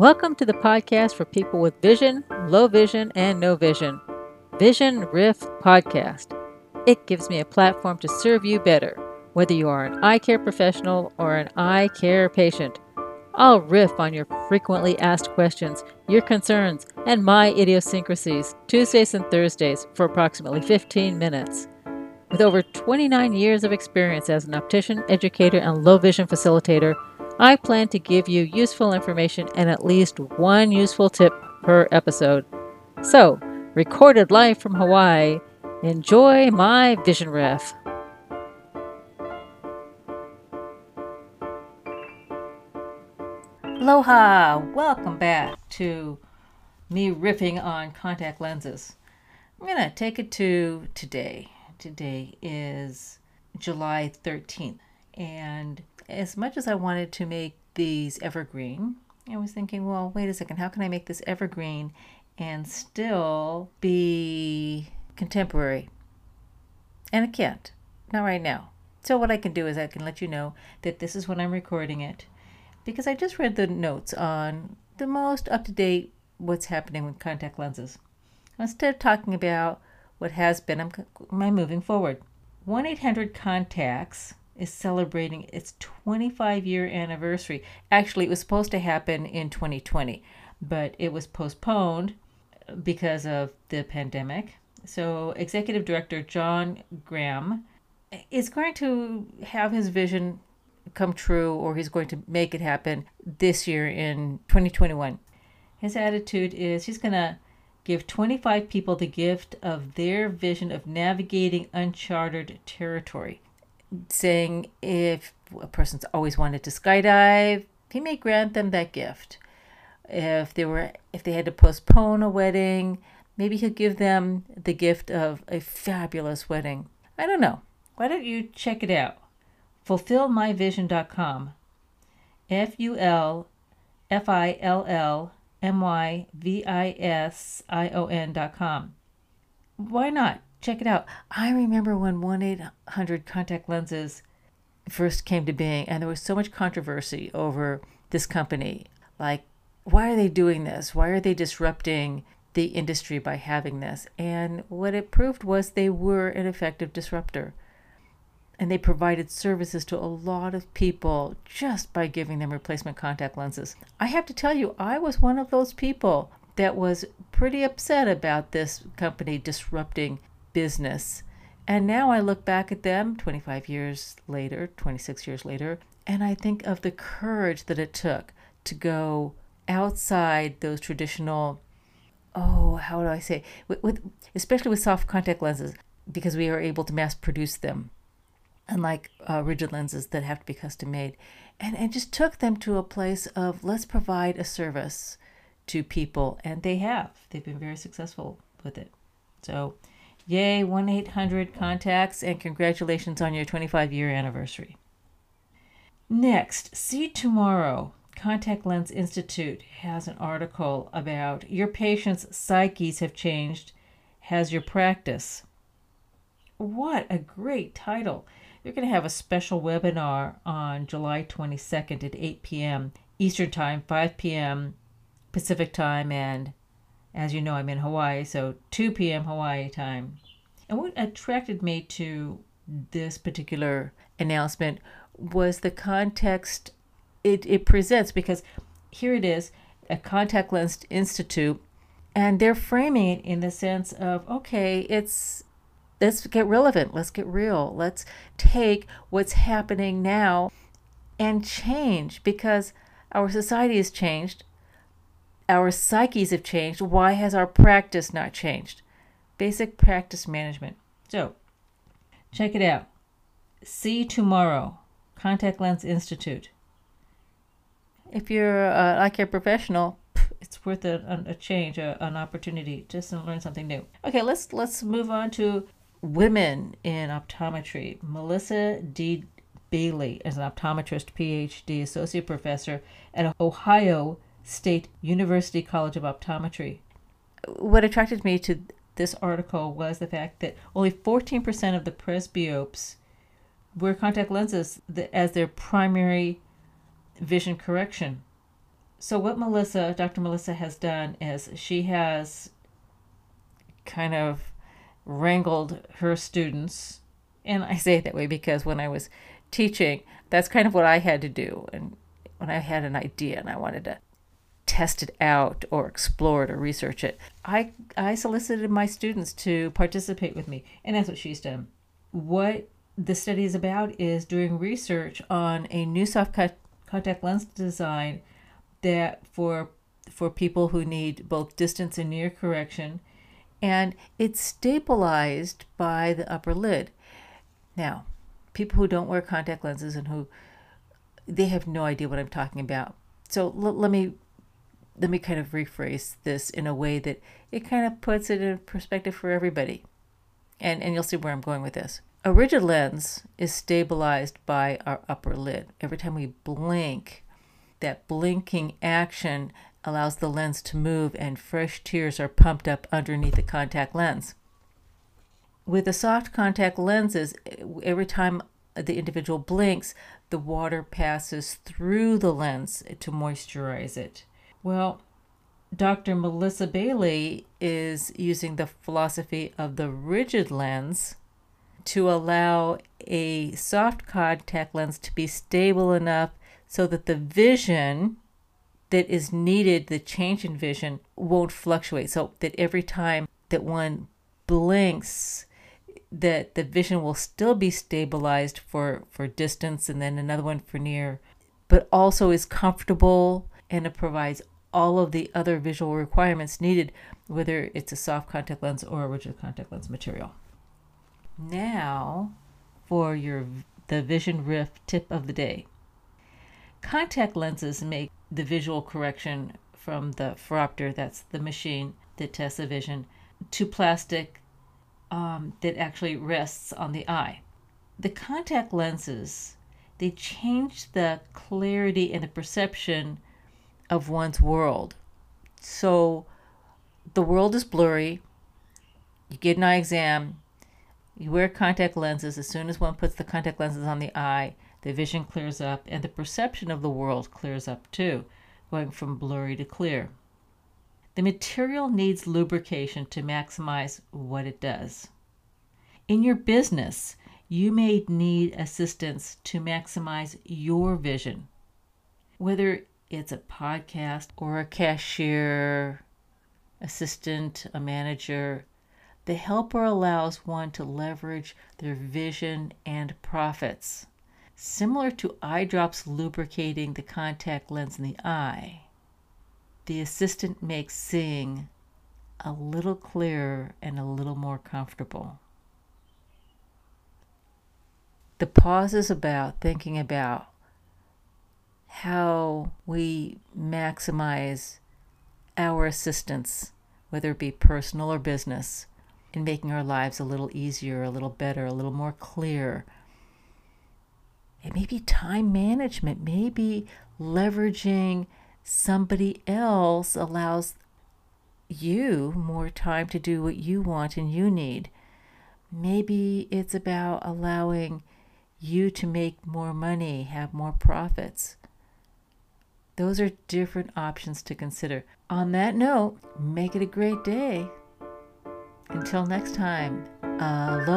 Welcome to the podcast for people with vision, low vision, and no vision. Vision Riff Podcast. It gives me a platform to serve you better, whether you are an eye care professional or an eye care patient. I'll riff on your frequently asked questions, your concerns, and my idiosyncrasies Tuesdays and Thursdays for approximately 15 minutes. With over 29 years of experience as an optician, educator, and low vision facilitator, I plan to give you useful information and at least one useful tip per episode. So, recorded live from Hawaii, enjoy my Vision Riff. Aloha! Welcome back to me riffing on contact lenses. I'm going to take it to today. Today is July 13th, and as much as I wanted to make these evergreen, I was thinking, well, wait a second, how can I make this evergreen and still be contemporary? And I can't, not right now. So, what I can do is I can let you know that this is when I'm recording it because I just read the notes on the most up to date what's happening with contact lenses. Instead of talking about what has been, I'm, I'm moving forward. 1 800 Contacts is celebrating its 25 year anniversary. Actually, it was supposed to happen in 2020, but it was postponed because of the pandemic. So, Executive Director John Graham is going to have his vision come true, or he's going to make it happen this year in 2021. His attitude is he's going to give 25 people the gift of their vision of navigating uncharted territory saying if a person's always wanted to skydive, he may grant them that gift. If they were if they had to postpone a wedding, maybe he'll give them the gift of a fabulous wedding. I don't know. Why don't you check it out? Fulfillmyvision.com. F U L F I L L M Y V I S I O N.com. Why not? Check it out. I remember when 1 800 contact lenses first came to being, and there was so much controversy over this company. Like, why are they doing this? Why are they disrupting the industry by having this? And what it proved was they were an effective disruptor. And they provided services to a lot of people just by giving them replacement contact lenses. I have to tell you, I was one of those people that was pretty upset about this company disrupting business. And now I look back at them 25 years later, 26 years later, and I think of the courage that it took to go outside those traditional, oh, how do I say, with, with especially with soft contact lenses, because we are able to mass produce them, unlike uh, rigid lenses that have to be custom made. And it just took them to a place of let's provide a service to people, and they have. They've been very successful with it. So, Yay, 1 800 contacts, and congratulations on your 25 year anniversary. Next, See Tomorrow. Contact Lens Institute has an article about your patient's psyches have changed. Has your practice? What a great title! You're going to have a special webinar on July 22nd at 8 p.m. Eastern Time, 5 p.m. Pacific Time, and as you know, I'm in Hawaii, so 2 p.m. Hawaii time. And what attracted me to this particular announcement was the context it, it presents because here it is a contact lens institute and they're framing it in the sense of okay it's let's get relevant let's get real let's take what's happening now and change because our society has changed our psyches have changed. Why has our practice not changed? Basic practice management. So, check it out. See tomorrow, Contact Lens Institute. If you're an eye care professional, it's worth a, a change, a, an opportunity just to learn something new. Okay, let's let's move on to women in optometry. Melissa D. Bailey is an optometrist, PhD, associate professor at Ohio State University College of Optometry. What attracted me to this article was the fact that only 14% of the presbyopes wear contact lenses as their primary vision correction. So, what Melissa, Dr. Melissa, has done is she has kind of wrangled her students. And I say it that way because when I was teaching, that's kind of what I had to do. And when I had an idea and I wanted to test it out or explore it or research it, I, I solicited my students to participate with me. And that's what she's done. What the study is about is doing research on a new soft contact lens design that for for people who need both distance and near correction and it's stabilized by the upper lid. Now, people who don't wear contact lenses and who they have no idea what I'm talking about. So l- let me let me kind of rephrase this in a way that it kind of puts it in perspective for everybody. And and you'll see where I'm going with this. A rigid lens is stabilized by our upper lid. Every time we blink, that blinking action allows the lens to move and fresh tears are pumped up underneath the contact lens. With the soft contact lenses, every time the individual blinks, the water passes through the lens to moisturize it. Well, Dr. Melissa Bailey is using the philosophy of the rigid lens to allow a soft contact lens to be stable enough so that the vision that is needed, the change in vision, won't fluctuate. So that every time that one blinks, that the vision will still be stabilized for, for distance and then another one for near, but also is comfortable and it provides all of the other visual requirements needed, whether it's a soft contact lens or a rigid contact lens material. Now, for your the vision riff tip of the day. Contact lenses make the visual correction from the phoropter, that's the machine that tests the vision, to plastic um, that actually rests on the eye. The contact lenses, they change the clarity and the perception of one's world. So the world is blurry. You get an eye exam, you wear contact lenses. As soon as one puts the contact lenses on the eye, the vision clears up and the perception of the world clears up too, going from blurry to clear. The material needs lubrication to maximize what it does. In your business, you may need assistance to maximize your vision. Whether it's a podcast or a cashier, assistant, a manager, the helper allows one to leverage their vision and profits. Similar to eye drops lubricating the contact lens in the eye, the assistant makes seeing a little clearer and a little more comfortable. The pause is about thinking about how we maximize our assistance, whether it be personal or business, in making our lives a little easier, a little better, a little more clear, it may be time management, maybe leveraging somebody else allows you more time to do what you want and you need. Maybe it's about allowing you to make more money, have more profits. Those are different options to consider. On that note, make it a great day. Until next time, aloha.